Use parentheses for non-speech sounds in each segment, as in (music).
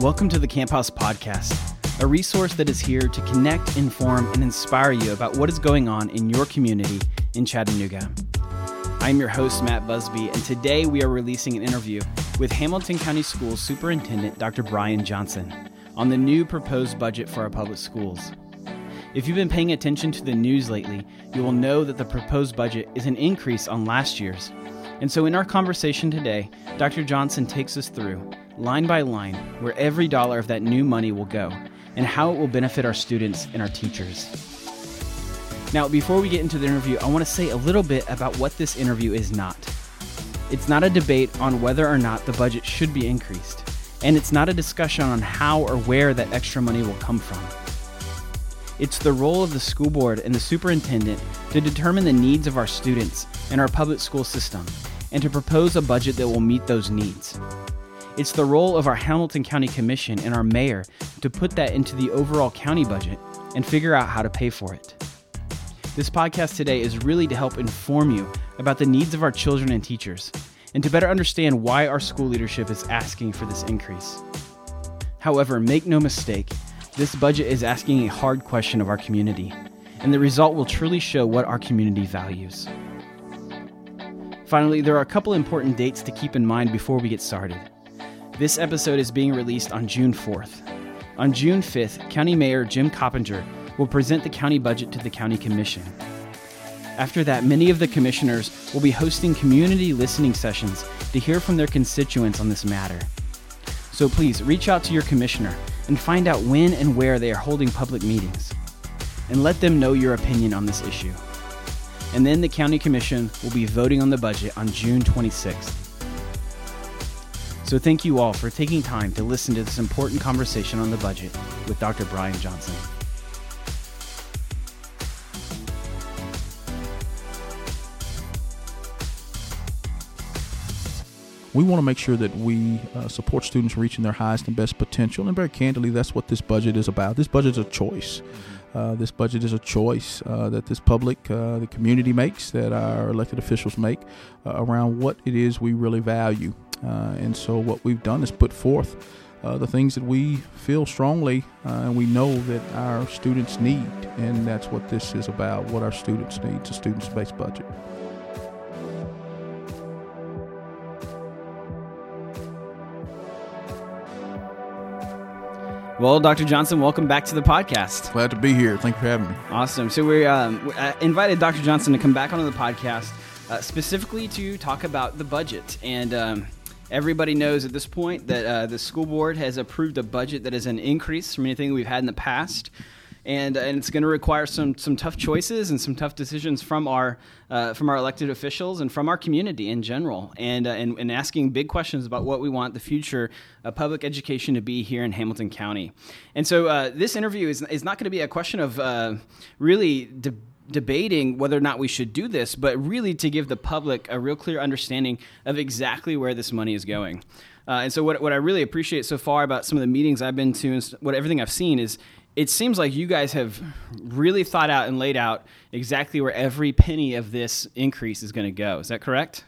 Welcome to the Camp House Podcast, a resource that is here to connect, inform, and inspire you about what is going on in your community in Chattanooga. I'm your host, Matt Busby, and today we are releasing an interview with Hamilton County Schools Superintendent Dr. Bryan Johnson on the new proposed budget for our public schools. If you've been paying attention to the news lately, you will know that the proposed budget is an increase on last year's. And so, in our conversation today, Dr. Johnson takes us through, line by line, where every dollar of that new money will go and how it will benefit our students and our teachers. Now, before we get into the interview, I want to say a little bit about what this interview is not. It's not a debate on whether or not the budget should be increased, and it's not a discussion on how or where that extra money will come from. It's the role of the school board and the superintendent to determine the needs of our students and our public school system and to propose a budget that will meet those needs. It's the role of our Hamilton County Commission and our mayor to put that into the overall county budget and figure out how to pay for it. This podcast today is really to help inform you about the needs of our children and teachers and to better understand why our school leadership is asking for this increase. However, make no mistake, this budget is asking a hard question of our community, and the result will truly show what our community values. Finally, there are a couple important dates to keep in mind before we get started. This episode is being released on June 4th. On June 5th, County Mayor Jim Coppinger will present the county budget to the County Commission. After that, many of the commissioners will be hosting community listening sessions to hear from their constituents on this matter. So please reach out to your commissioner and find out when and where they are holding public meetings. And let them know your opinion on this issue. And then the County Commission will be voting on the budget on June 26th. So thank you all for taking time to listen to this important conversation on the budget with Dr. Bryan Johnson. We want to make sure that we uh, support students reaching their highest and best potential. And very candidly, that's what this budget is about. This budget is a choice. Uh, this budget is a choice uh, that this public, uh, the community makes, that our elected officials make uh, around what it is we really value. Uh, and so, what we've done is put forth the things that we feel strongly and we know that our students need. And that's what this is about what our students need. It's a students based budget. Well, Dr. Johnson, welcome back to the podcast. Glad to be here. Thank you for having me. Awesome. So we um, invited Dr. Johnson to come back onto the podcast uh, specifically to talk about the budget. And um, everybody knows at this point that uh, the school board has approved a budget that is an increase from anything we've had in the past and and it's going to require some some tough choices and some tough decisions from our uh, from our elected officials and from our community in general, and, uh, and and asking big questions about what we want the future of public education to be here in Hamilton County. And so uh, this interview is is not going to be a question of uh, really. De- debating whether or not we should do this, but really to give the public a real clear understanding of exactly where this money is going. Uh, and so, what, what I really appreciate so far about some of the meetings I've been to and what everything I've seen is it seems like you guys have really thought out and laid out exactly where every penny of this increase is going to go. Is that correct?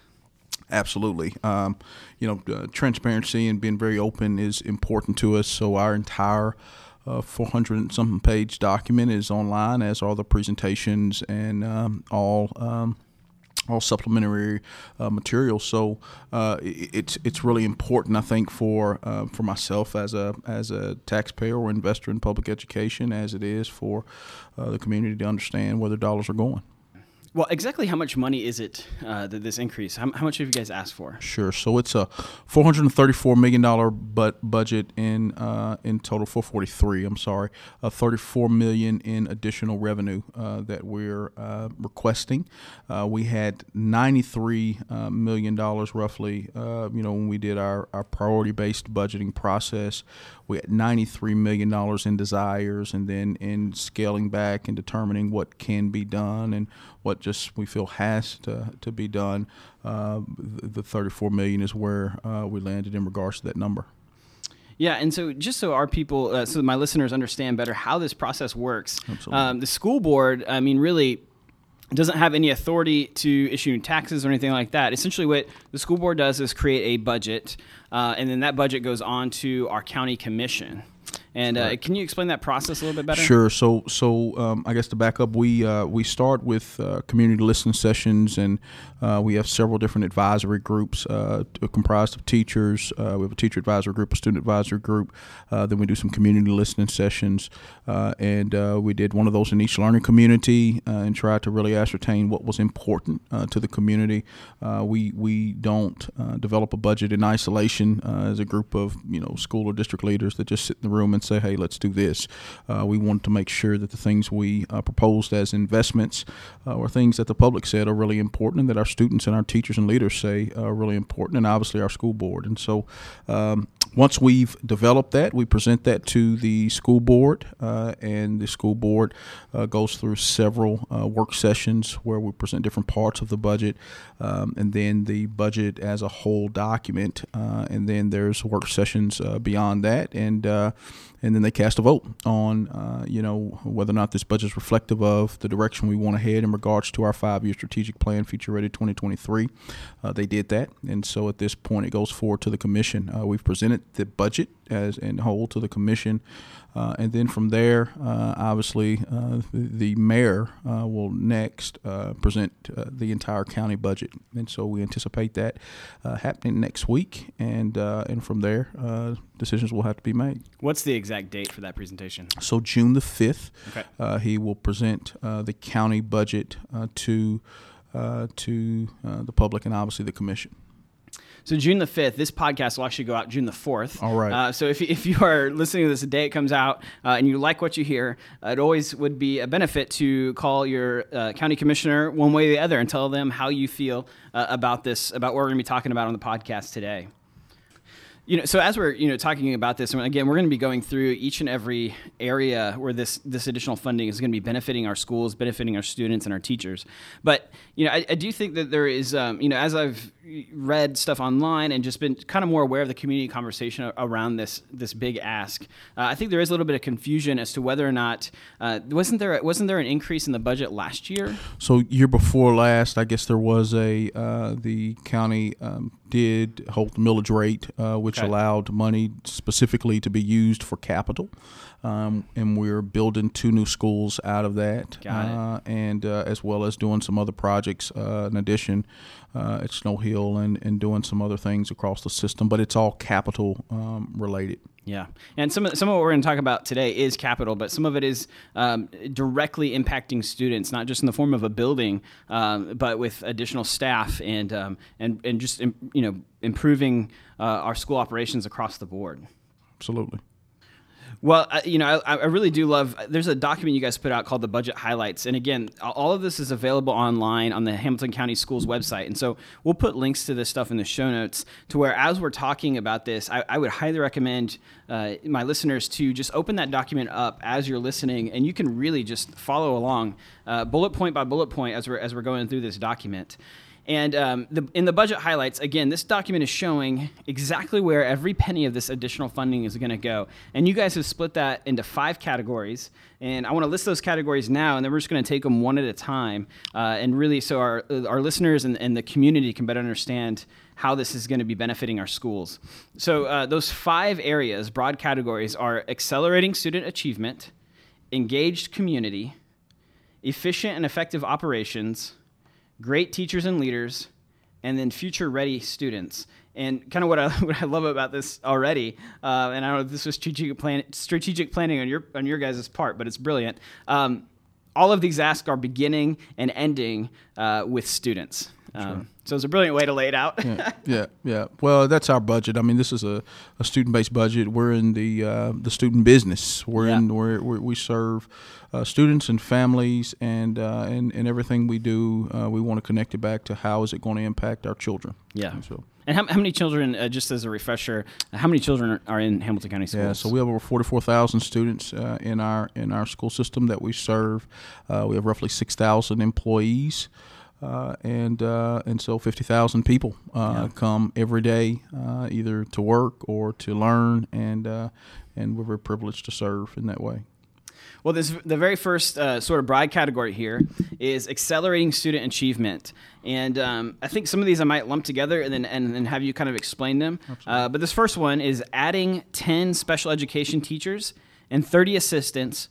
Absolutely. Um, you know, uh, transparency and being very open is important to us. So our entire uh, 400 something page document is online, as are the presentations and um, all. Um, all supplementary uh, materials. So uh, it's it's really important, I think, for uh, for myself as a as a taxpayer or investor in public education, as it is for uh, the community to understand where their dollars are going. Well, exactly how much money is it uh, that this increase? How, how, much have you guys asked for? Sure. So it's a four hundred and thirty-four million dollar but budget in uh, in total. Four forty-three. I'm sorry. Uh, thirty-four million in additional revenue uh, that we're uh, requesting. Uh, we had ninety-three uh, million dollars roughly. you know, when we did our, our priority-based budgeting process, we had ninety-three million dollars in desires, and then in scaling back and determining what can be done and what just we feel has to, to be done. Uh, the 34 million is where uh, we landed in regards to that number. Yeah, and so just so our people, uh, so my listeners understand better how this process works, um, the school board, I mean, really doesn't have any authority to issue taxes or anything like that. Essentially, what the school board does is create a budget, uh, and then that budget goes on to our county commission. And uh, can you explain that process a little bit better? Sure. So, so um, I guess to back up, we uh, we start with uh, community listening sessions, and uh, we have several different advisory groups uh, comprised of teachers. Uh, we have a teacher advisory group, a student advisory group. then we do some community listening sessions, and we did one of those in each learning community and tried to really ascertain what was important to the community. we we don't develop a budget in isolation as a group of you know school or district leaders that just sit in the room and and say, hey, let's do this. Uh, we wanted to make sure that the things we uh, proposed as investments uh, things that the public said are really important and that our students and our teachers and leaders say are really important, and obviously our school board. And so um, once we've developed that, we present that to the school board, uh, and the school board uh, goes through several uh, work sessions where we present different parts of the budget, um, and then the budget as a whole document, uh, and then there's work sessions uh, beyond that, and uh, and then they cast a vote on you know whether or not this budget is reflective of the direction we want to head in regards to our five-year strategic plan, Future Ready 2023. Uh, they did that, and so at this point it goes forward to the commission. We've presented the budget as in whole to the commission. Uh, and then from there, uh, obviously, uh, the, the, mayor uh, will next uh, present uh, the entire county budget, and so we anticipate that happening next week, and and from there, decisions will have to be made. What's the exact date for that presentation? So June the fifth, okay. he will present the county budget to to the public and obviously the commission. So June the fifth, this podcast will actually go out June the fourth. All right. Uh, so if, if you are listening to this the day it comes out uh, and you like what you hear, uh, it always would be a benefit to call your uh, county commissioner one way or the other and tell them how you feel uh, about this, about what we're going to be talking about on the podcast today you know, so as we're you know talking about this, and again, we're going to be going through each and every area where this this additional funding is going to be benefiting our schools, benefiting our students and our teachers. But you know, I, I do think that there is, um, you know, as I've read stuff online and just been kind of more aware of the community conversation around this this big ask, uh, I think there is a little bit of confusion as to whether or not uh, wasn't there wasn't there an increase in the budget last year? So year before last, I guess there was a uh, the county um, did hold the millage rate, uh, which okay. allowed money specifically to be used for capital. Um, and we're building two new schools out of that, uh, and uh, as well as doing some other projects uh, in addition uh, at Snow Hill and, and doing some other things across the system. But it's all capital um, related. Yeah, and some of some of what we're going to talk about today is capital, but some of it is um, directly impacting students, not just in the form of a building, um, but with additional staff and um, and and just you know improving uh, our school operations across the board. Absolutely. Well, you know, I, I, really do love. There's a document you guys put out called the Budget Highlights, and again, all of this is available online on the Hamilton County Schools website. And so we'll put links to this stuff in the show notes. To where, as we're talking about this, I, I would highly recommend uh, my listeners to just open that document up as you're listening, and you can really just follow along, uh, bullet point by bullet point, as we're as we're going through this document. And um, the, in the budget highlights, again, this document is showing exactly where every penny of this additional funding is going to go. And you guys have split that into five categories. And I want to list those categories now, and then we're just going to take them one at a time. Uh, and really, so our, our listeners and, and the community can better understand how this is going to be benefiting our schools. So, uh, those five areas, broad categories, are accelerating student achievement, engaged community, efficient and effective operations great teachers and leaders, and then future ready students. And kind of what I, (laughs) what I love about this already, uh, and I don't know if this was strategic, plan, strategic planning on your on your guys' part, but it's brilliant. Um, all of these asks are beginning and ending uh, with students. Um, So it's a brilliant way to lay it out. yeah, (laughs) yeah, yeah, Well, that's our budget. I mean, this is a, a student based budget. We're in the uh, the student business. We're yeah. in where we serve uh, students and families, and uh, and and everything we do, uh, we want to connect it back to how is it going to impact our children. Yeah. And so. And how, how many children, uh, just as a refresher, how many children are in Hamilton County schools? Yeah, so we have over forty-four thousand students uh, in our in our school system that we serve. Uh, we have roughly six thousand employees. Uh, and uh, and so 50,000 people uh, yeah. come every day, uh, either to work or to learn, and uh, and we're very privileged to serve in that way. Well, this the very first uh, sort of broad category here is accelerating student achievement, and um, I think some of these I might lump together and then and then have you kind of explain them. Uh, but this first one is adding ten special education teachers and thirty assistants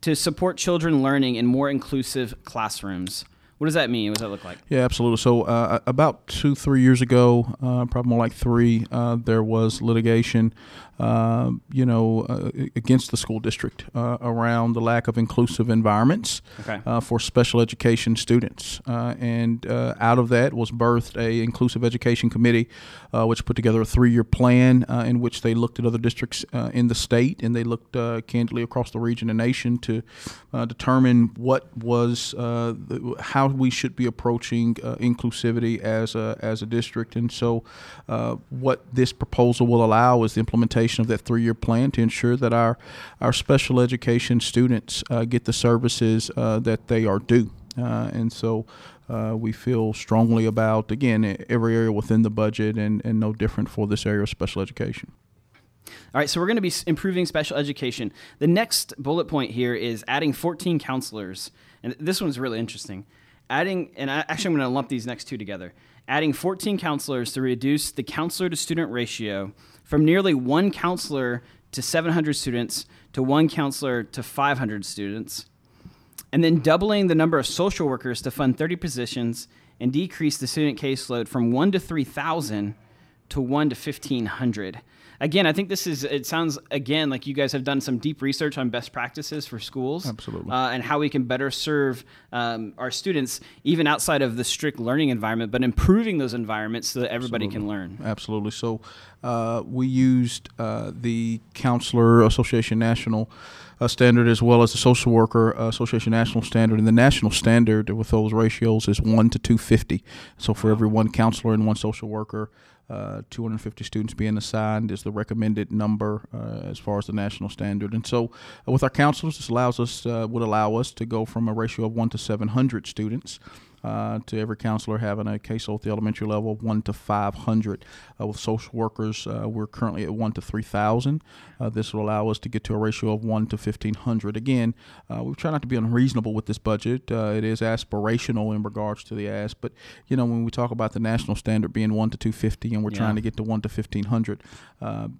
to support children learning in more inclusive classrooms. What does that mean? What does that look like? Yeah, absolutely. So uh, about two, three years ago, uh, probably more like three, uh, there was litigation uh, you know, uh, against the school district uh, around the lack of inclusive environments okay. Uh, for special education students. Uh, and uh, out of that was birthed a inclusive education committee, which put together a three-year plan in which they looked at other districts in the state and they looked candidly across the region and nation to determine what was the, how we should be approaching inclusivity as a as a district. And so, what this proposal will allow is the implementation implementation of that three year plan to ensure that our, our special education students uh, get the services uh, that they are due. Uh, and so uh, we feel strongly about, again, every area within the budget and, and no different for this area of special education. All right, so we're going to be improving special education. The next bullet point here is adding 14 counselors. And this one's really interesting. Adding, and actually, I'm going to lump these next two together. Adding 14 counselors to reduce the counselor to student ratio from nearly one counselor to 700 students to one counselor to 500 students, and then doubling the number of social workers to fund 30 positions and decrease the student caseload from 1 to 3,000 to 1 to 1,500 again, I think this is. It sounds again like you guys have done some deep research on best practices for schools, absolutely, uh, and how we can better serve um, our students even outside of the strict learning environment, but improving those environments so that everybody absolutely. can learn. Absolutely. So uh, we used uh, the Counselor Association National. Uh, standard as well as the Social Worker Association National Standard. And the national standard with those ratios is 1 to 250. So for every one counselor and one social worker, uh, 250 students being assigned is the recommended number uh, as far as the national standard. And so, uh, with our counselors, this allows us uh, would allow us to go from a ratio of one to 700 students uh, to every counselor having a caseload at the elementary level of 1 to 500. Uh, with social workers, uh, we're currently at 1 to 3,000. Uh, this will allow us to get to a ratio of 1 to 1,500. Again, uh, we try not to be unreasonable with this budget. Uh, it is aspirational in regards to the ask, but you know when we talk about the national standard being 1 to 250 and we're yeah. trying to get to 1 to 1,500,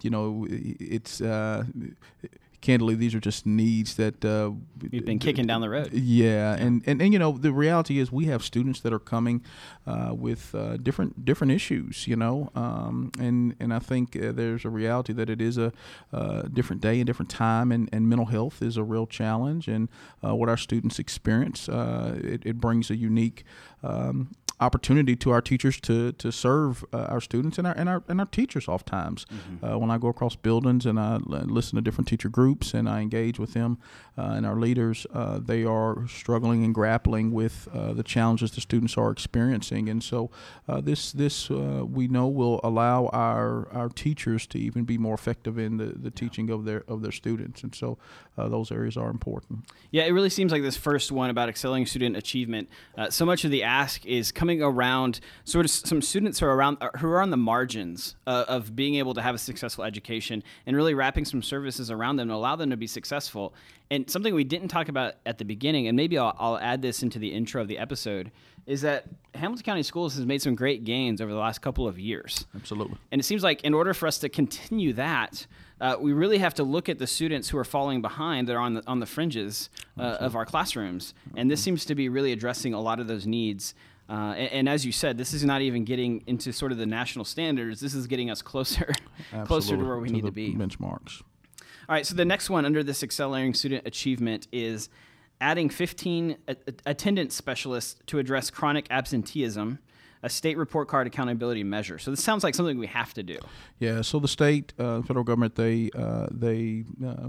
you know, it's candidly, these are just needs that uh, we've been kicking down the road. Yeah, and, and and you know the reality is we have students that are coming uh, with uh, different different issues, you know, um, and and I think uh, there's a reality that it is a uh, different day and different time, and, and mental health is a real challenge, and uh, what our students experience, it, it brings a unique um, opportunity to our teachers to to serve uh, our students and our and our and our teachers oftentimes. Mm-hmm. Uh, when I go across buildings and I listen to different teacher groups and I engage with them uh, and our leaders, uh, they are struggling and grappling with uh, the challenges the students are experiencing. And so uh, this this we know will allow our our teachers to even be more effective in the, the teaching of their of their students. And so those areas are important. Yeah, it really seems like this first one about excelling student achievement. so much of the ask is coming coming around sort of some students who are around who are on the margins uh, of being able to have a successful education and really wrapping some services around them to allow them to be successful. And something we didn't talk about at the beginning, and maybe I'll, I'll add this into the intro of the episode, is that Hamilton County Schools has made some great gains over the last couple of years. Absolutely. And it seems like in order for us to continue that, uh, we really have to look at the students who are falling behind that are on the on the fringes uh, of our classrooms, and this seems to be really addressing a lot of those needs. Uh, and, and, as you said, this is not even getting into sort of the national standards. This is getting us closer, (laughs) closer to where we to need to be. Benchmarks. All right. So the next one under this accelerating student achievement is adding 15 a- attendance specialists to address chronic absenteeism a state report card accountability measure. So this sounds like something we have to do. Yeah. So the state, uh, federal government, they uh, they uh,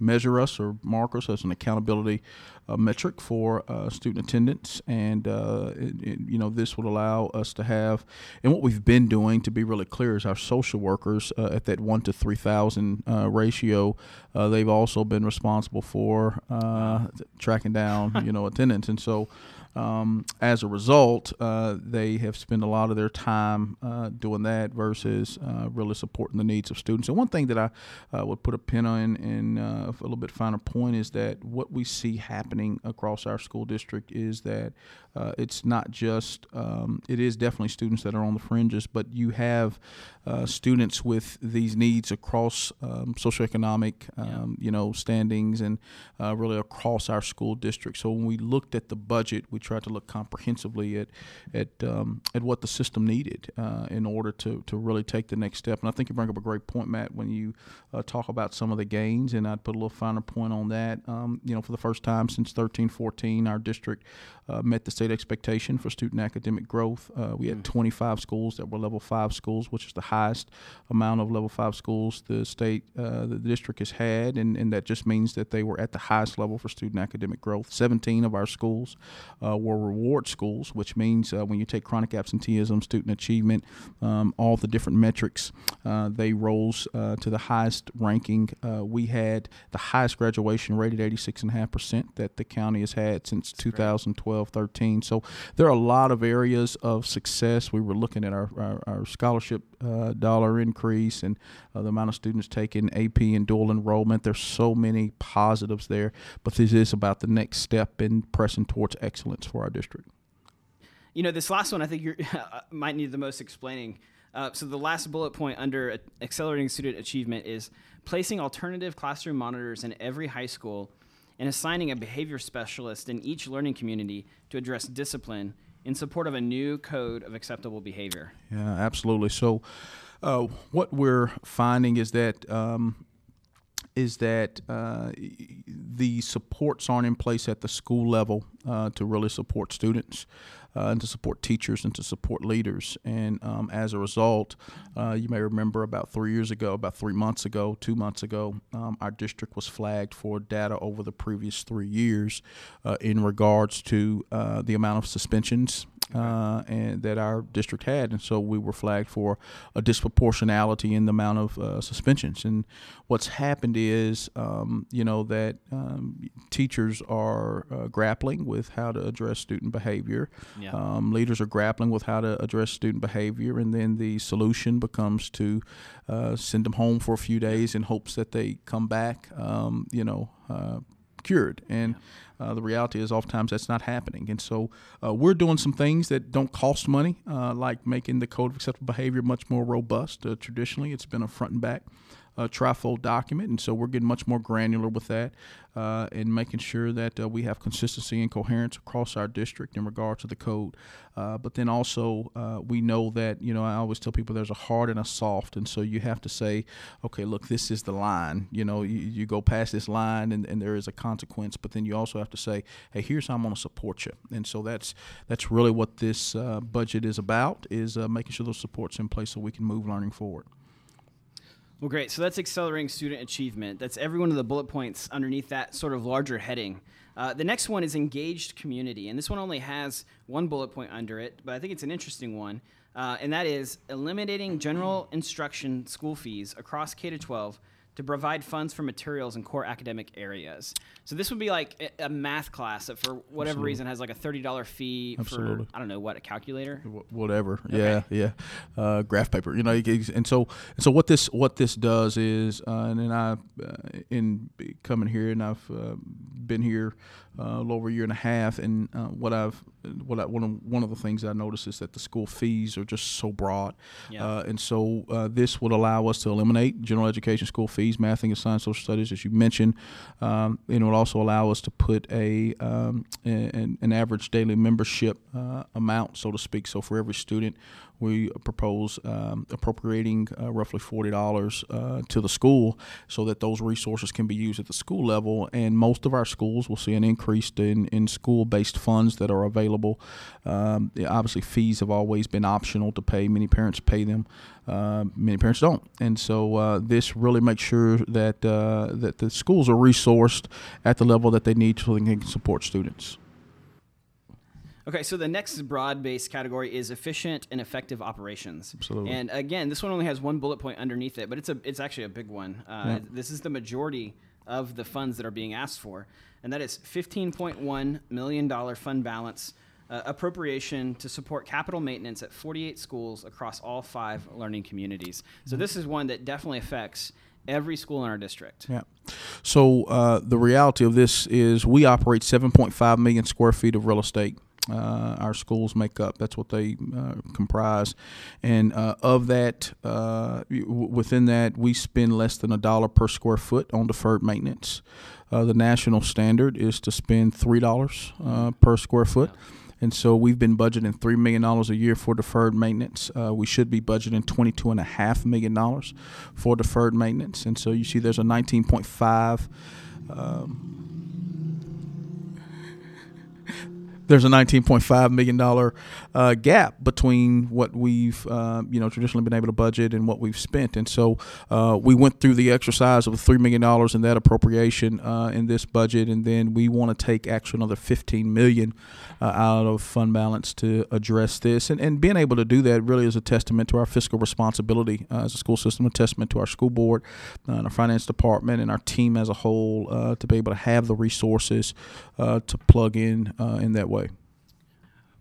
measure us or mark us as an accountability uh, metric for uh, student attendance, and uh, it, it, you know this would allow us to have, and what we've been doing to be really clear is our social workers uh, at that one to three thousand uh, ratio, uh, they've also been responsible for tracking down you know attendance, and so. Um, as a result, uh, they have spent a lot of their time uh, doing that versus uh, really supporting the needs of students. And one thing that I uh, would put a pin on and uh, a little bit finer point is that what we see happening across our school district is that uh, it's not just um, it is definitely students that are on the fringes, but you have students with these needs across um, socioeconomic, um, yeah. you know, standings and really across our school district. So when we looked at the budget, we tried to look comprehensively at at um, at what the system needed uh, in order to to really take the next step. And I think you bring up a great point, Matt, when you uh, talk about some of the gains. And I'd put a little finer point on that. Um, you know, for the first time since 13, 14, our district uh, met the state expectation for student academic growth. Uh, we had mm. 25 schools that were level five schools, which is the highest amount of level five schools the state, uh, the district has had, and, and that just means that they were at the highest level for student academic growth. 17 of our schools uh, were reward schools, which means uh, when you take chronic absenteeism, student achievement, um, all the different metrics, uh, they rose to the highest ranking. we had the highest graduation rate at 86.5% that the county has had since That's 2012. Great. 12, 13. So there are a lot of areas of success. We were looking at our, our, our scholarship uh, dollar increase and uh, the amount of students taking AP and dual enrollment. There's so many positives there, but this is about the next step in pressing towards excellence for our district. You know, this last one I think you (laughs) might need the most explaining. Uh, so the last bullet point under accelerating student achievement is placing alternative classroom monitors in every high school and assigning a behavior specialist in each learning community to address discipline in support of a new code of acceptable behavior. Yeah, absolutely. So, uh, what we're finding is that um, is that uh, the supports aren't in place at the school level uh, to really support students uh, and to support teachers and to support leaders. And um, as a result, uh, you may remember about three years ago, about three months ago, two months ago, um, our district was flagged for data over the previous three years uh, in regards to uh, the amount of suspensions uh, and that our district had, and so we were flagged for a disproportionality in the amount of uh, suspensions. And what's happened is, um, you know, that um, teachers are uh, grappling with how to address student behavior. Yeah. Um, leaders are grappling with how to address student behavior, and then the solution becomes to uh, send them home for a few days in hopes that they come back. Um, you know uh, cured. And uh, the reality is, oftentimes that's not happening. And so uh, we're doing some things that don't cost money, uh, like making the code of acceptable behavior much more robust. Uh, traditionally, it's been a front and back uh, trifold document, and so we're getting much more granular with that uh, and making sure that uh, we have consistency and coherence across our district in regard to the code. Uh, but then also, uh, we know that you know I always tell people there's a hard and a soft, and so you have to say, okay, look, this is the line. You know, you, you go past this line, and, and there is a consequence. But then you also have to say, hey, here's how I'm going to support you, and so that's that's really what this uh, budget is about: is making sure those supports in place so we can move learning forward. Well, great. So that's accelerating student achievement. That's every one of the bullet points underneath that sort of larger heading. Uh, the next one is engaged community, and this one only has one bullet point under it, but I think it's an interesting one, uh, and that is eliminating general instruction school fees across K to 12 to provide funds for materials in core academic areas. So this would be like a math class that, for whatever Absolutely. reason, has like a thirty dollar fee Absolutely. for I don't know what a calculator, whatever. Okay. Yeah, yeah, uh, graph paper. You know, and so and so what this what this does is, uh, and then I uh, in coming here, and I've uh, been here uh, a little over a year and a half, and uh, what I've what I, one of one of the things I noticed is that the school fees are just so broad, yeah. uh, and so uh, this would allow us to eliminate general education school fees, math, English, science, social studies, as you mentioned. Um, and it would also allow us to put a um, an, an, average daily membership uh, amount, so to speak. So for every student we propose um, appropriating uh, roughly $40 uh, to the school so that those resources can be used at the school level. And most of our schools will see an increase in, in school based funds that are available. Um, obviously, fees have always been optional to pay, many parents pay them. Uh, many parents don't, and so uh, this really makes sure that uh, that the schools are resourced at the level that they need so they can support students. Okay, so the next broad based category is efficient and effective operations. Absolutely. And again, this one only has one bullet point underneath it, but it's a it's actually a big one. Uh, yeah. This is the majority of the funds that are being asked for, and that is $15.1 million fund balance uh, appropriation to support capital maintenance at 48 schools across all five learning communities. So this is one that definitely affects every school in our district. Yeah. So uh, the reality of this is we operate 7.5 million square feet of real estate. Uh, our schools make up. That's what they uh, comprise, and uh, of that, uh, within that, we spend less than a dollar per square foot on deferred maintenance. Uh, the national standard is to spend three dollars uh, per square foot. And so we've been budgeting $3 million a year for deferred maintenance. Uh, we should be budgeting $22.5 million for deferred maintenance. And so you see there's a 19.5 um, there's a 19.5 million dollar uh, gap between what we've uh, you know traditionally been able to budget and what we've spent, and so uh, we went through the exercise of three million dollars in that appropriation uh, in this budget, and then we want to take actually another 15 million uh, out of fund balance to address this, and, and being able to do that really is a testament to our fiscal responsibility uh, as a school system, a testament to our school board, and our finance department, and our team as a whole to be able to have the resources to plug in in that way.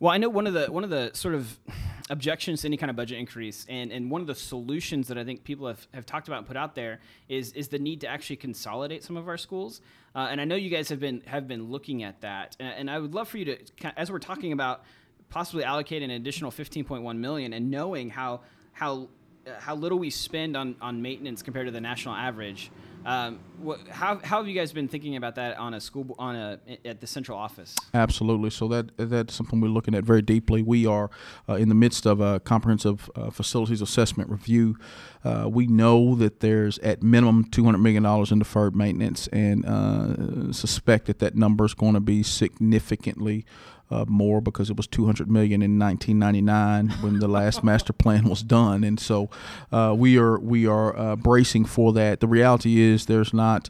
Well, I know one of the one of the sort of (sighs) objections to any kind of budget increase, and, and one of the solutions that I think people have, have talked about and put out there is is the need to actually consolidate some of our schools. Uh, and I know you guys have been have been looking at that, and, and I would love for you to, as we're talking about possibly allocating an additional 15.1 million, and knowing how how uh, how little we spend on on maintenance compared to the national average. Um, what, how, how have you guys been thinking about that on a school on a at the central office? Absolutely. So that that's something we're looking at very deeply. We are uh, in the midst of a comprehensive uh, facilities assessment review. Uh, we know that there's at minimum two hundred million dollars in deferred maintenance, and uh, suspect that that number is going to be significantly uh, more because it was 200 million in 1999 when the last (laughs) master plan was done, and so uh, we are we are uh, bracing for that. The reality is there's not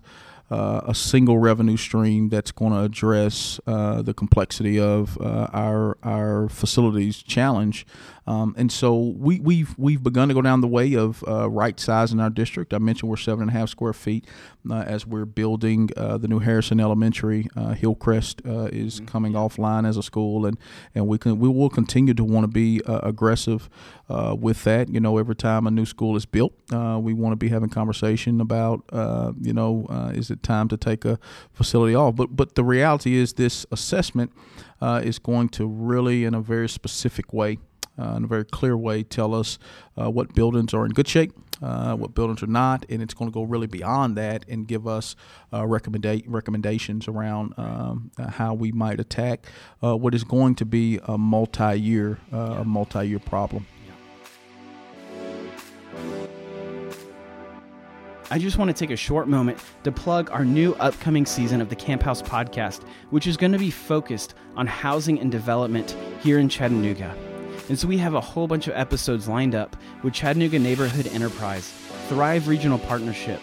uh, a single revenue stream that's going to address uh, the complexity of uh, our our facilities challenge. Um, and so we, we've we've begun to go down the way of uh, right sizing our district. I mentioned we're seven and a half square feet uh, as we're building uh, the new Harrison Elementary. Hillcrest is mm-hmm. coming offline as a school, and, and we can we will continue to want to be aggressive with that. You know, every time a new school is built, we want to be having conversation about you know is it it time to take a facility off. But but the reality is this assessment uh, is going to really, in a very specific way, uh, in a very clear way, tell us uh, what buildings are in good shape. Uh, what buildings are not, and it's going to go really beyond that and give us uh, recommenda- recommendations around um, uh, how we might attack uh, what is going to be a multi-year, a multi-year problem. I just want to take a short moment to plug our new upcoming season of the Camp House podcast, which is going to be focused on housing and development here in Chattanooga. And so we have a whole bunch of episodes lined up with Chattanooga Neighborhood Enterprise, Thrive Regional Partnership,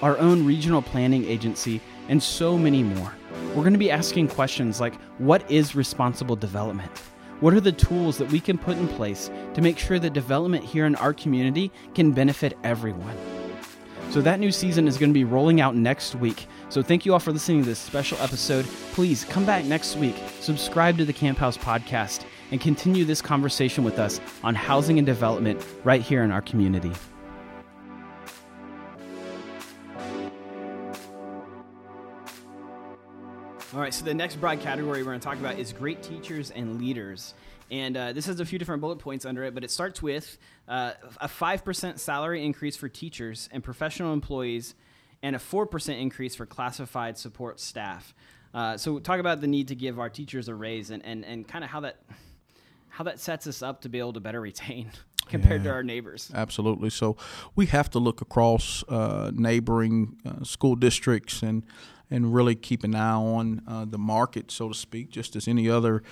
our own regional planning agency, and so many more. We're going to be asking questions like what is responsible development? What are the tools that we can put in place to make sure that development here in our community can benefit everyone? So that new season is going to be rolling out next week. So thank you all for listening to this special episode. Please come back next week, subscribe to the Camp House podcast, and continue this conversation with us on housing and development right here in our community. All right, so the next broad category we're going to talk about is great teachers and leaders. And uh, this has a few different bullet points under it, but it starts with uh, a 5% salary increase for teachers and professional employees, and a 4% increase for classified support staff. Uh, so, talk about the need to give our teachers a raise and, and, and kind of how that, how that sets us up to be able to better retain (laughs) compared yeah, to our neighbors. Absolutely. So, we have to look across uh, neighboring uh, school districts and, and really keep an eye on uh, the market, so to speak, just as any other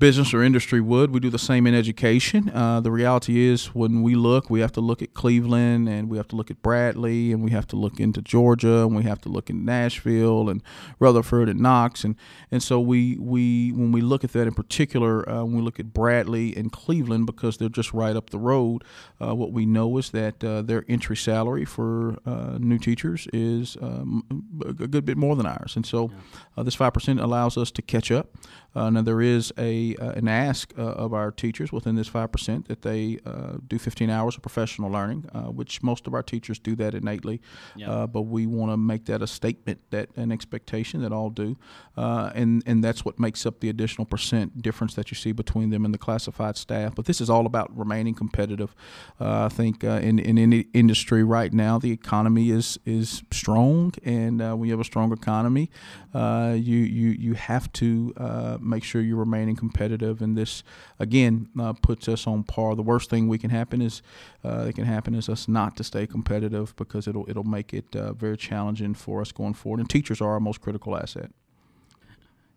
business or industry would. We do the same in education. Uh, the reality is, when we look, we have to look at Cleveland and we have to look at Bradley and we have to look into Georgia and we have to look in Nashville and Rutherford and Knox and and so we we when we look at that in particular, uh, when we look at Bradley and Cleveland because they're just right up the road, uh, what we know is that uh, their entry salary for uh, new teachers is um, a good bit more than ours, and so uh, this five percent allows us to catch up. Uh, now there is a uh, an ask uh, of our teachers within this five percent that they uh, do 15 hours of professional learning, uh, which most of our teachers do that innately. Yeah. Uh, but we want to make that a statement that an expectation that all do, uh, and and that's what makes up the additional percent difference that you see between them and the classified staff. But this is all about remaining competitive. I think uh, in in any industry right now, the economy is is strong, and uh, when you have a strong economy, uh, you you you have to uh, make sure you're remaining competitive. And this again uh, puts us on par. The worst thing we can happen is uh, that can happen is us not to stay competitive because it'll it'll make it uh, very challenging for us going forward. And teachers are our most critical asset.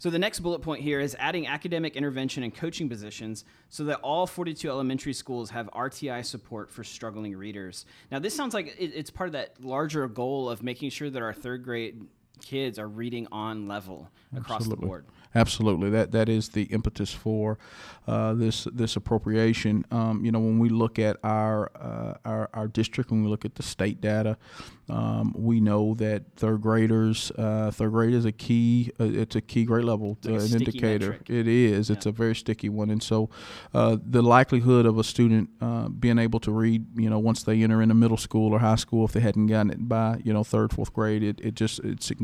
So the next bullet point here is adding academic intervention and coaching positions so that all 42 elementary schools have RTI support for struggling readers. Now this sounds like it's part of that larger goal of making sure that our third grade kids are reading on level across Absolutely. the board. Absolutely, that that is the impetus for uh, this this appropriation. Um, you know, when we look at our, uh, our our district, when we look at the state data, um, we know that third graders, uh, third grade is a key. Uh, it's a key grade level, like uh, an indicator. metric. It is. It's a very sticky one, and so uh, the likelihood of a student uh, being able to read, you know, once they enter into middle school or high school, if they hadn't gotten it by, you know, third, fourth grade, it, it just it significantly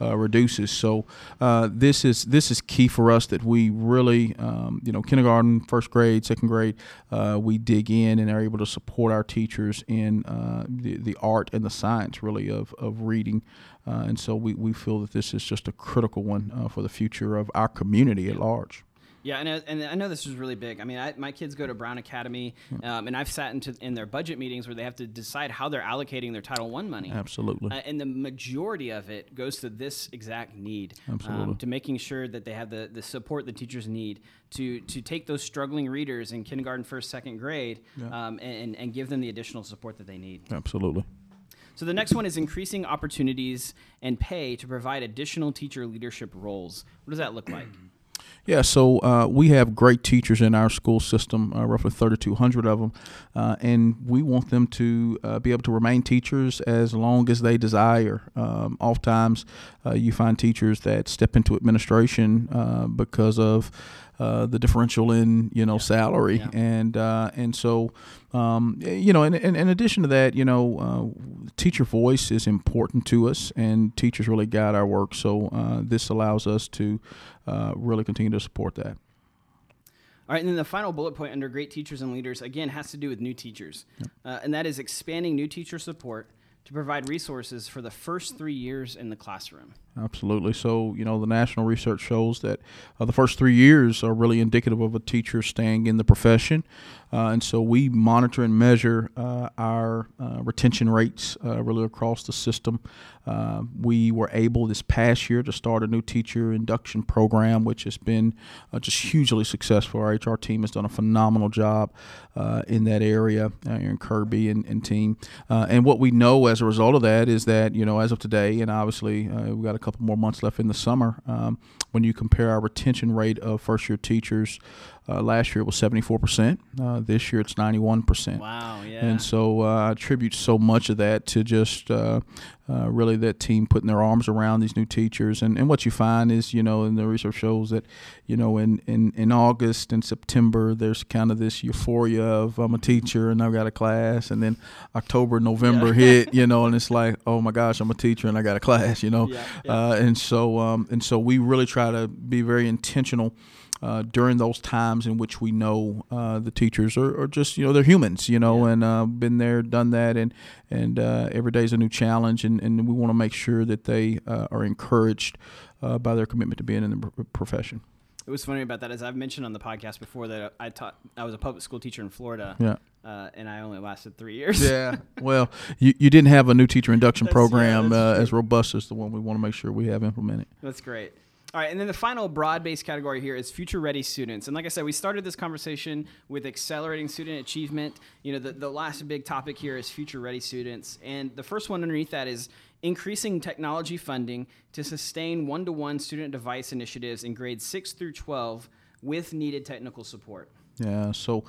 uh, reduces. So uh, this is this is key for us that we really, um, you know, kindergarten, first grade, second grade, uh, we dig in and are able to support our teachers in the the art and the science really of of reading. Uh, and so we, we feel that this is just a critical one uh, for the future of our community at large. Yeah, and, I- and I know this is really big. I mean, I, my kids go to Brown Academy, um, and I've sat into in their budget meetings where they have to decide how they're allocating their Title One money. Absolutely. Uh, and the majority of it goes to this exact need, Absolutely. um, to making sure that they have the, the support the teachers need to to take those struggling readers in kindergarten, first, second grade, um, and, and give them the additional support that they need. Absolutely. So the next one is increasing opportunities and pay to provide additional teacher leadership roles. What does that look like? (clears throat) Yeah, so uh, we have great teachers in our school system, uh, roughly 3,200 of them, uh, and we want them to uh, be able to remain teachers as long as they desire. Um, oftentimes, uh, you find teachers that step into administration uh, because of uh, the differential in you know salary, Yeah. and uh, and so um, you know, and, and in addition to that, you know, uh, teacher voice is important to us, and teachers really guide our work. So uh, this allows us to uh, really continue to support that. All right, and then the final bullet point under great teachers and leaders again has to do with new teachers, uh, and that is expanding new teacher support to provide resources for the first three years in the classroom. Absolutely. So, you know, the national research shows that uh, the first three years are really indicative of a teacher staying in the profession. Uh, and so we monitor and measure uh, our uh, retention rates uh, really across the system. Uh, we were able this past year to start a new teacher induction program, which has been just hugely successful. Our HR team has done a phenomenal job in that area, Aaron Kirby and, and team. And what we know as a result of that is that, you know, as of today, and obviously we've got a couple more months left in the summer, um, when you compare our retention rate of first year teachers, uh, last year it was 74%. Uh, this year it's 91%. Wow, yeah. And so uh, I attribute so much of that to just uh, uh, really that team putting their arms around these new teachers. And, and what you find is, you know, and the research shows that, you know, in, in, in August and September, there's kind of this euphoria of I'm a teacher and I've got a class. And then October, November (laughs) hit, you know, and it's like, oh my gosh, I'm a teacher and I got a class, you know. Yeah, yeah. Uh, and so um, and so we really try to be very intentional uh, during those times in which we know uh, the teachers are, are just you know they're humans you know Yeah. and uh, been there done that and and uh, every day is a new challenge and, and we want to make sure that they uh, are encouraged uh, by their commitment to being in the profession It was funny about that, as I've mentioned on the podcast before, that I taught. I was a public school teacher in Florida, yeah uh, and I only lasted three years. yeah (laughs) well you, you didn't have a new teacher induction yeah, program that's uh, as robust as the one we want to make sure we have implemented That's great. All right, and then the final broad-based category here is future-ready students. And like I said, we started this conversation with accelerating student achievement. You know, the, the last big topic here is future-ready students, and the first one underneath that is increasing technology funding to sustain one-to-one student device initiatives in grades six through twelve with needed technical support. Yeah. So,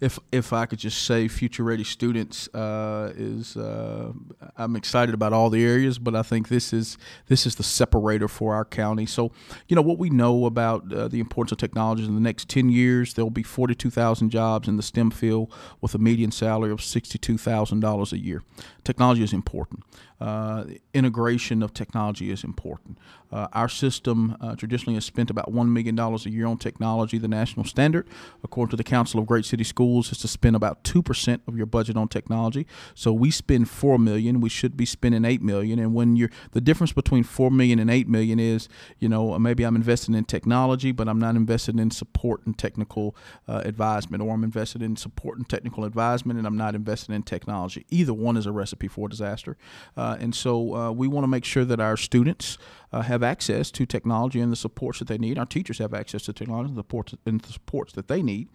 if if I could just say, future ready students uh, is uh, I'm excited about all the areas, but I think this is this is the separator for our county. So, you know what we know about uh, the importance of technology in the next ten years, there will be 42,000 jobs in the STEM field with a median salary of $62,000 a year. Technology is important. Uh, integration of technology is important. Uh, our system uh, traditionally has spent about $1 million a year on technology. The national standard, according to the Council of Great City Schools, is to spend about 2% of your budget on technology. So we spend 4 million. We should be spending 8 million. And when you're, the difference between $4 million and $8 million is, you know, maybe I'm investing in technology, but I'm not invested in support and technical uh, advisement, or I'm invested in support and technical advisement and I'm not invested in technology. Either one is a recipe for disaster. Uh, and so uh, we want to make sure that our students uh, have access to technology and the supports that they need. Our teachers have access to technology and the supports, and the supports that they need.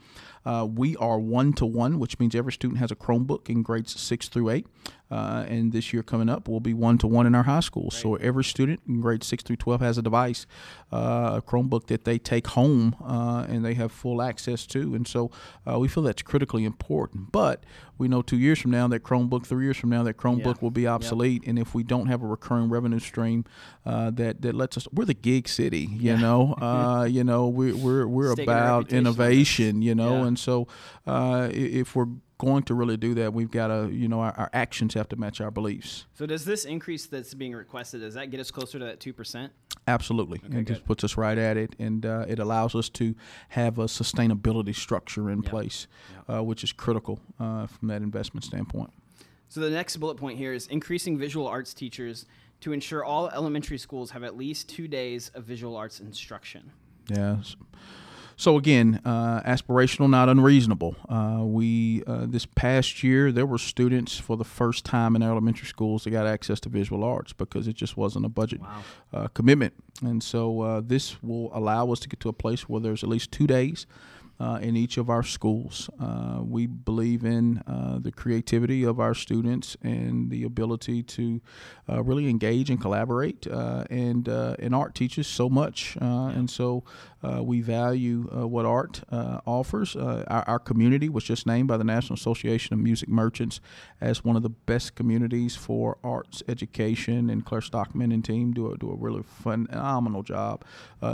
Uh, we are one to one, which means every student has a Chromebook in grades six through eight. Uh, and this year coming up, we'll be one to one in our high school. Right. So every student in grades six through 12 has a device, uh, a Chromebook that they take home uh, and they have full access to. And so uh, we feel that's critically important. But we know two years from now that Chromebook, three years from now that Chromebook yeah. will be obsolete. Yep. And if we don't have a recurring revenue stream uh, that, that lets us, we're the gig city, you yeah. know, (laughs) uh, you know, we're we're, we're about innovation, you know, yeah. and so if we're going to really do that, we've got to, you know, our, our, actions have to match our beliefs. So, does this increase that's being requested does that get us closer to that two percent? Absolutely, okay, it just puts us right at it, and uh, it allows us to have a sustainability structure in yep. place, yep. Uh, which is critical uh, from that investment standpoint. So, the next bullet point here is increasing visual arts teachers to ensure all elementary schools have at least two days of visual arts instruction. Yes. So again, uh, aspirational, not unreasonable. Uh, we uh, this past year there were students for the first time in elementary schools that got access to visual arts because it just wasn't a budget wow. Uh, commitment, and so uh, this will allow us to get to a place where there's at least two days uh, in each of our schools. Uh, we believe in uh, the creativity of our students and the ability to uh, really engage and collaborate. Uh, and and art teaches so much, and so we value what art offers. Our, our, community was just named by the National Association of Music Merchants as one of the best communities for arts education, and Claire Stockman and team do a, do a really phenomenal job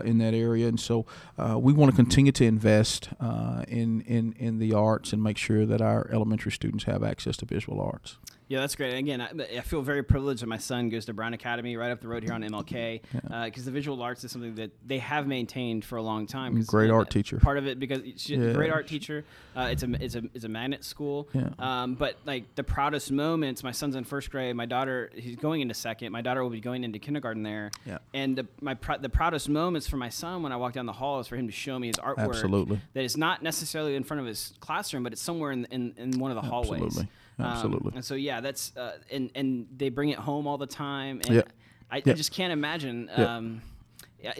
in that area. And so we want to continue to invest uh, in, in, in the arts and make sure that our elementary students have access to visual arts. Yeah, that's great. Again, I, I, feel very privileged that my son goes to Brown Academy right up the road here on MLK because yeah. uh, the visual arts is something that they have maintained for a long time. Great art teacher. Part of it because she's yeah. a great art teacher. Uh, it's a it's a it's a magnet school. Yeah. Um, but like the proudest moments, my son's in first grade. My daughter, he's going into second. My daughter will be going into kindergarten there. Yeah. And the, my pr- the proudest moments for my son when I walk down the hall is for him to show me his artwork. Absolutely. That is not necessarily in front of his classroom, but it's somewhere in in, in one of the hallways. Absolutely. Absolutely. Um, and so yeah, that's uh, and and they bring it home all the time, and I, I, just can't imagine. Um,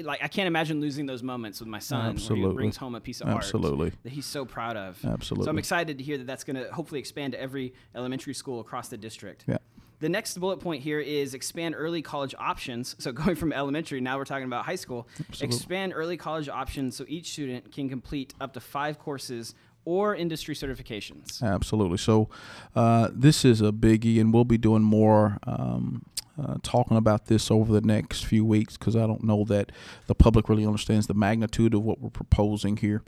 like I can't imagine losing those moments with my son Absolutely. where he brings home a piece of Absolutely. art that he's so proud of. Absolutely. So I'm excited to hear that that's going to hopefully expand to every elementary school across the district. Yeah. The next bullet point here is expand early college options. So (laughs) going from elementary, now we're talking about high school. Absolutely. Expand early college options so each student can complete up to five courses or industry certifications. Absolutely. So uh, this is a biggie, and we'll be doing more. Um, uh, talking about this over the next few weeks because I don't know that the public really understands the magnitude of what we're proposing here.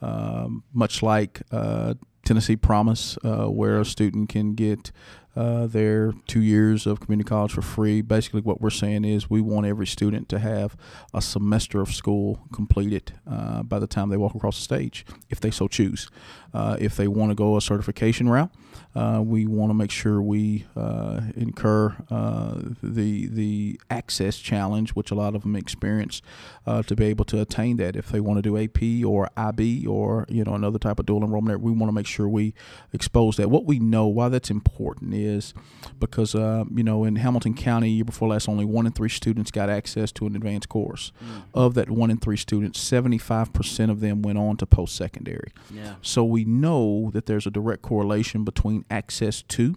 Um, much like uh, Tennessee Promise, uh, where a student can get uh, their two years of community college for free. Basically, what we're saying is we want every student to have a semester of school completed uh, by the time they walk across the stage, if they so choose. Uh, if they want to go a certification route, uh, we want to make sure we uh, incur uh, the the access challenge, which a lot of them experience, to be able to attain that. If they want to do AP or IB or you know another type of dual enrollment, we want to make sure we expose that. What we know, why that's important is because uh, you know in Hamilton County year before last only one in three students got access to an advanced course. Mm. Of that one in three students, seventy five percent of them went on to post secondary. Yeah. So we know that there's a direct correlation between access to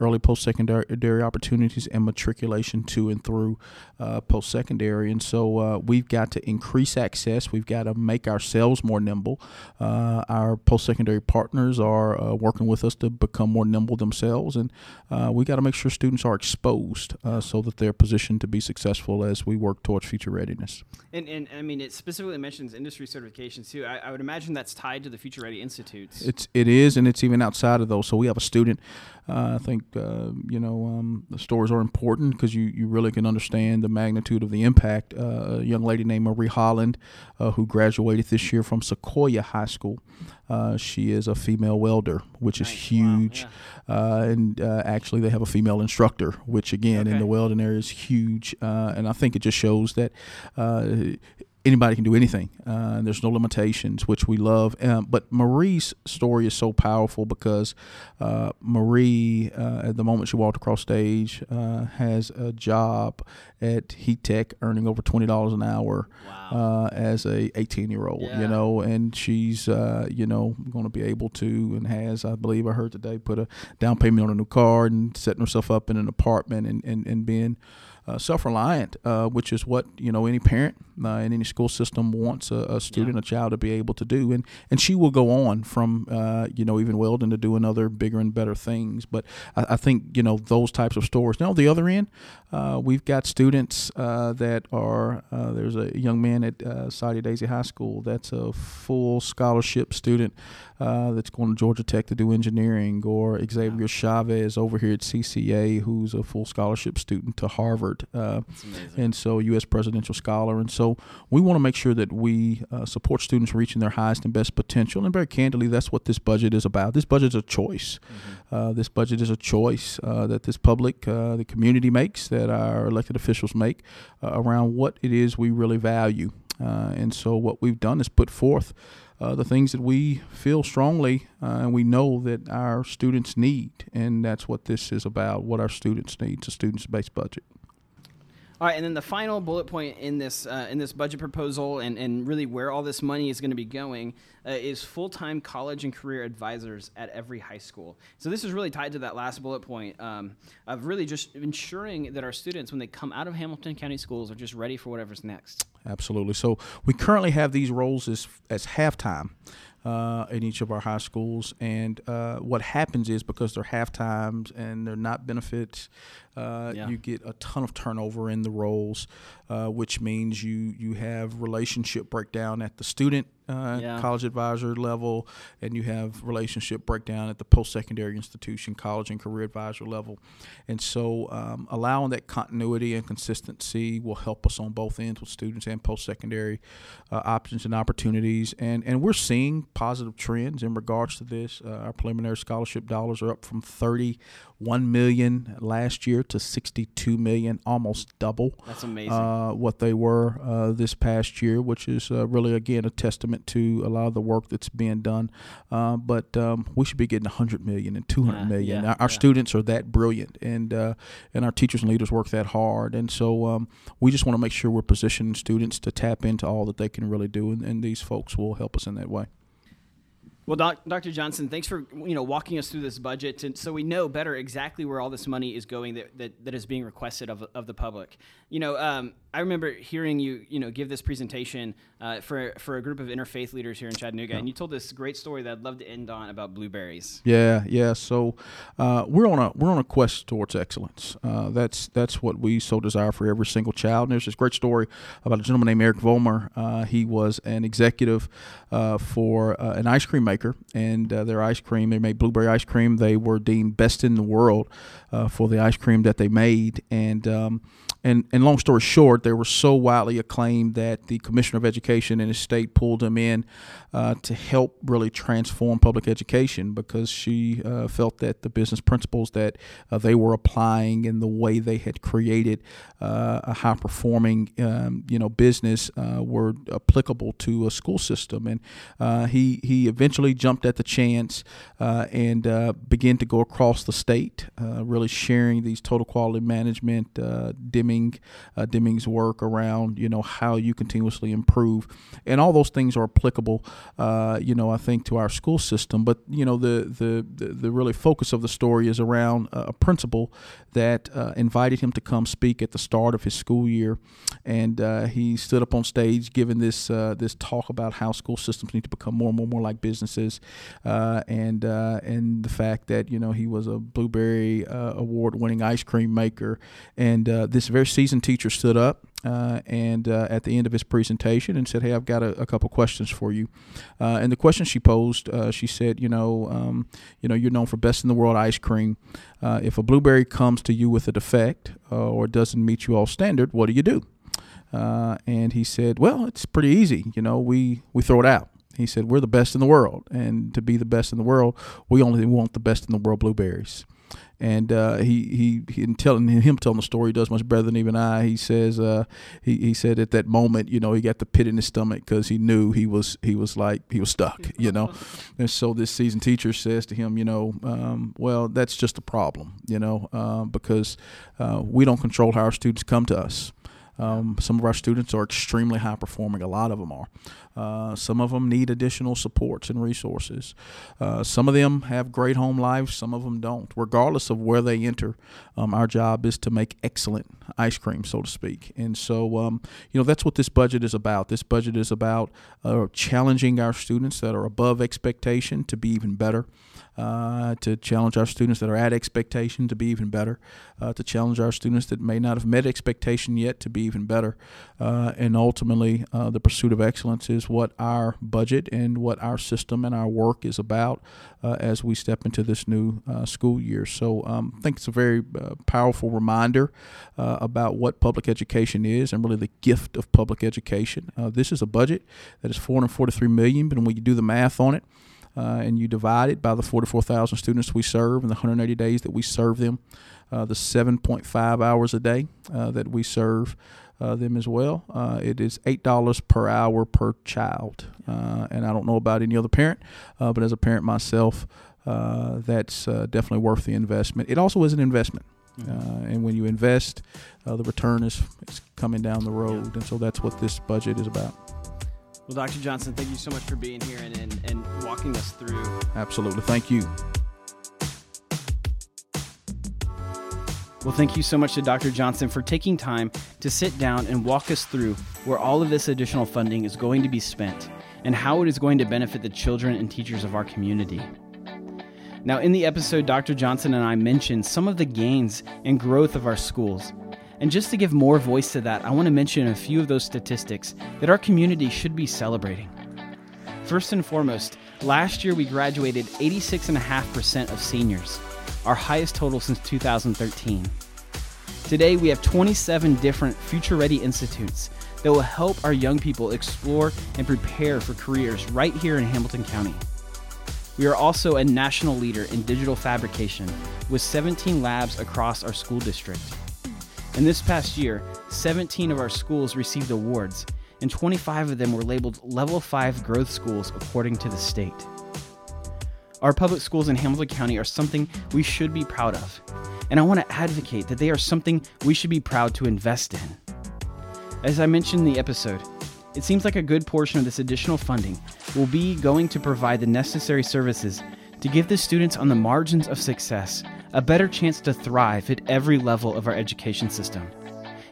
early post secondary opportunities and matriculation to and through uh, post secondary. And so uh, we've got to increase access. We've got to make ourselves more nimble. Uh, our post secondary partners are uh, working with us to become more nimble themselves. And uh, we got to make sure students are exposed uh, so that they're positioned to be successful as we work towards future readiness. And, and I mean, it specifically mentions industry certifications too. I, I would imagine that's tied to the Future Ready Institutes. It's, it is, and it's even outside of those. So we have a student uh, I think uh, you know um, the stories are important because you, you really can understand the magnitude of the impact. Uh, a young lady named Marie Holland, uh, who graduated this year from Sequoyah High School, uh, she is a female welder, which nice. is huge, wow. yeah. and actually they have a female instructor, which again okay. in the welding area is huge. and I think it just shows that anybody can do anything. Uh, there's no limitations, which we love. Um, but Marie's story is so powerful because uh, Marie, uh, at the moment she walked across stage, uh, has a job at Heat Tech, earning over twenty dollars an hour wow. Uh, as a 18 year old. Yeah. You know, and she's uh, you know going to be able to and has, I believe, I heard today, put a down payment on a new car and setting herself up in an apartment and and, and being uh, self-reliant, uh, which is what you know any parent uh, in any school system wants a, a student, yeah. a child to be able to do, and and she will go on from uh, you know even Weldon to doing other bigger and better things. But I, I think you know those types of stories. Now the other end, uh, we've got students uh, that are there's a young man at uh, Soddy Daisy High School that's a full scholarship student that's going to Georgia Tech to do engineering, or Xavier wow. Chavez over here at CCA who's a full scholarship student to Harvard. Uh, and so U.S. presidential scholar. And so we want to make sure that we uh, support students reaching their highest and best potential. And very candidly, that's what this budget is about. This budget is a choice. Mm-hmm. Uh, this budget is a choice uh, that this public, uh, the community makes, that our elected officials make uh, around what it is we really value. and so what we've done is put forth uh, the things that we feel strongly uh, and we know that our students need. And that's what this is about what our students need. It's a students based budget. All right, and then the final bullet point in this uh, in this budget proposal, and, and really where all this money is going to be going, uh, is full time college and career advisors at every high school. So this is really tied to that last bullet point um, of really just ensuring that our students, when they come out of Hamilton County schools, are just ready for whatever's next. Absolutely. So we currently have these roles as as halftime uh, in each of our high schools. And uh, what happens is because they're half times and they're not benefits, uh, yeah. you get a ton of turnover in the roles, uh, which means you you have relationship breakdown at the student uh, yeah. college advisor level, and you have relationship breakdown at the post secondary institution, college and career advisor level. And so, um, allowing that continuity and consistency will help us on both ends with students and post secondary uh, options and opportunities. And, and we're seeing positive trends in regards to this. Uh, our preliminary scholarship dollars are up from 31 million last year to 62 million, almost double. That's amazing. Uh, what they were uh, this past year, which is uh, really, again, a testament to a lot of the work that's being done. Uh, but um, we should be getting 100 million and 200 yeah, million. Yeah, our, our students are that brilliant, and uh, and our teachers and leaders work that hard. And so um, we just want to make sure we're positioning students to tap into all that they can really do, and, and these folks will help us in that way. Well, doc, Dr. Johnson, thanks for you know walking us through this budget, and so we know better exactly where all this money is going that, that, that is being requested of, of the public. You know, um, I remember hearing you you know give this presentation uh, for for a group of interfaith leaders here in Chattanooga, yeah. and you told this great story that I'd love to end on about blueberries. Yeah, yeah. So uh, we're on a we're on a quest towards excellence. Uh, that's that's what we so desire for every single child. And there's this great story about a gentleman named Eric Vollmer. Uh, he was an executive uh, for uh, an ice cream maker maker, and uh, their ice cream, they made blueberry ice cream. They were deemed best in the world uh, for the ice cream that they made, and um, and and long story short, they were so widely acclaimed that the commissioner of education in his state pulled them in uh, to help really transform public education because she uh, felt that the business principles that uh, they were applying and the way they had created uh, a high performing um, you know business were applicable to a school system, and he he eventually really jumped at the chance uh, and uh, began to go across the state, uh, really sharing these total quality management, uh, Deming, uh, Deming's work around you know how you continuously improve, and all those things are applicable, you know, I think to our school system. But you know, the the the, really focus of the story is around a principal that invited him to come speak at the start of his school year, and he stood up on stage giving this this talk about how school systems need to become more and more, more like businesses, uh, and uh, and the fact that you know he was a Blueberry uh, Award winning ice cream maker, and uh, this very seasoned teacher stood up. Uh, and uh, at the end of his presentation, and said, "Hey, I've got a, a couple questions for you." and the question she posed, she said, "You know, um, you know, you're known for best in the world ice cream. if a blueberry comes to you with a defect or doesn't meet you all standard, what do you do?" Uh, and he said, "Well, it's pretty easy. You know, we we throw it out." He said, "We're the best in the world, and to be the best in the world, we only want the best in the world blueberries." And uh, he, he he telling him telling the story does much better than even I. He says uh, he he said at that moment, you know, he got the pit in his stomach because he knew he was he was like he was stuck, (laughs) you know. and so this seasoned teacher says to him, you know, um, well, that's just a problem, you know, uh, because uh, we don't control how our students come to us. Um, some of our students are extremely high performing. A lot of them are. Uh, some of them need additional supports and resources. Uh, some of them have great home lives. Some of them don't. Regardless of where they enter, um, our job is to make excellent ice cream, so to speak. And so, um, you know, that's what this budget is about. This budget is about uh, challenging our students that are above expectation to be even better uh, to challenge our students that are at expectation to be even better, uh, to challenge our students that may not have met expectation yet to be even better. Uh, and ultimately, uh, the pursuit of excellence is what our budget and what our system and our work is about uh, as we step into this new uh, school year. So um, I think it's a very powerful reminder about what public education is and really the gift of public education. this is a budget that is 443 million, but when you do the math on it, uh, and you divide it by the 44,000 students we serve and the 180 days that we serve them, uh, the 7.5 hours a day uh, that we serve uh, them as well. Uh, it is $8 per hour per child. Uh, and I don't know about any other parent, but as a parent myself, that's definitely worth the investment. It also is an investment. Mm-hmm. and when you invest, the return is, is coming down the road. And so that's what this budget is about. Well, Dr. Johnson, thank you so much for being here and, and, and walking us through. Absolutely. Thank you. Well, thank you so much to Dr. Johnson for taking time to sit down and walk us through where all of this additional funding is going to be spent and how it is going to benefit the children and teachers of our community. Now, in the episode, Dr. Johnson and I mentioned some of the gains and growth of our schools and just to give more voice to that, I want to mention a few of those statistics that our community should be celebrating. First and foremost, last year we graduated 86.5% of seniors, our highest total since 2013. Today we have 27 different future ready institutes that will help our young people explore and prepare for careers right here in Hamilton County. We are also a national leader in digital fabrication with 17 labs across our school district. In this past year, 17 of our schools received awards, and 25 of them were labeled Level 5 growth schools according to the state. Our public schools in Hamilton County are something we should be proud of, and I want to advocate that they are something we should be proud to invest in. As I mentioned in the episode, it seems like a good portion of this additional funding will be going to provide the necessary services to give the students on the margins of success a better chance to thrive at every level of our education system,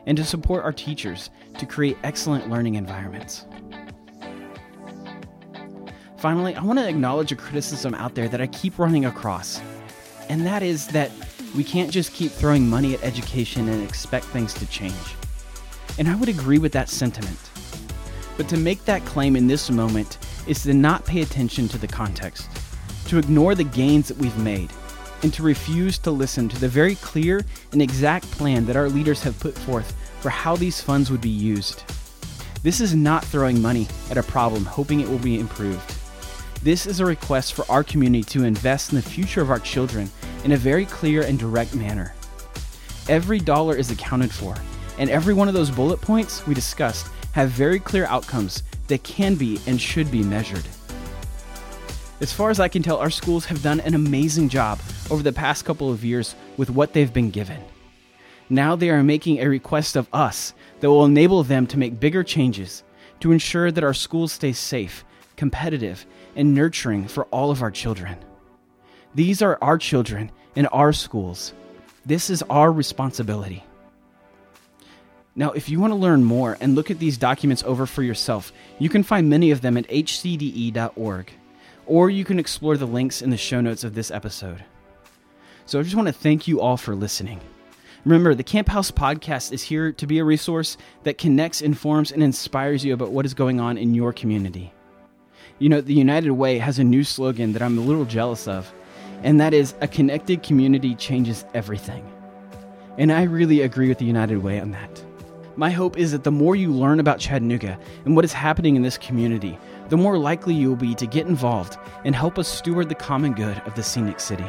and to support our teachers to create excellent learning environments. Finally, I want to acknowledge a criticism out there that I keep running across, and that is that we can't just keep throwing money at education and expect things to change. And I would agree with that sentiment. But to make that claim in this moment is to not pay attention to the context, to ignore the gains that we've made, and to refuse to listen to the very clear and exact plan that our leaders have put forth for how these funds would be used. This is not throwing money at a problem hoping it will be improved. This is a request for our community to invest in the future of our children in a very clear and direct manner. Every dollar is accounted for, and every one of those bullet points we discussed have very clear outcomes that can be and should be measured. As far as I can tell, our schools have done an amazing job over the past couple of years with what they've been given. Now they are making a request of us that will enable them to make bigger changes to ensure that our schools stay safe, competitive, and nurturing for all of our children. These are our children in our schools. This is our responsibility. Now, if you want to learn more and look at these documents over for yourself, you can find many of them at hcde.org, or you can explore the links in the show notes of this episode. So I just want to thank you all for listening. Remember, the Camp House podcast is here to be a resource that connects, informs, and inspires you about what is going on in your community. You know, the United Way has a new slogan that I'm a little jealous of, and that is a connected community changes everything. And I really agree with the United Way on that. My hope is that the more you learn about Chattanooga and what is happening in this community, the more likely you will be to get involved and help us steward the common good of the scenic city.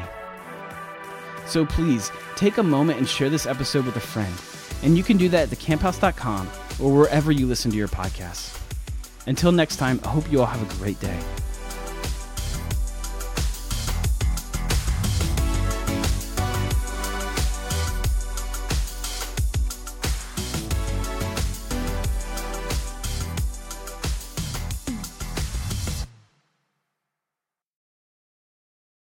So please take a moment and share this episode with a friend. And you can do that at thecamphouse.com or wherever you listen to your podcasts. Until next time, I hope you all have a great day.